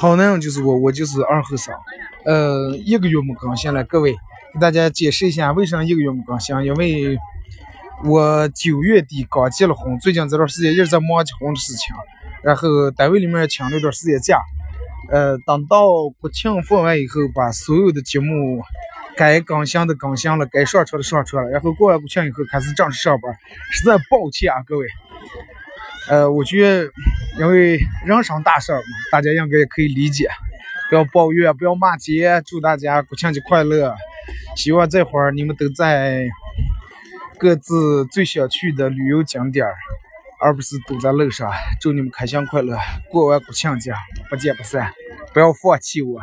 好男人就是我，我就是二后生。呃，一个月没更新了，各位给大家解释一下为啥一个月没更新，因为我九月底刚结了婚，最近这段时间一直在忙结婚的事情，然后单位里面请了一段时间假。呃，等到国庆放完以后，把所有的节目该更新的更新了，该上传的上传了，然后过完国庆以后开始正式上班，实在抱歉啊，各位。呃，我觉得，因为人生大事嘛，大家应该也可以理解，不要抱怨，不要骂街。祝大家国庆节快乐！希望这会儿你们都在各自最想去的旅游景点，而不是堵在路上。祝你们开心快乐，过完国庆节不见不散，不要放弃我。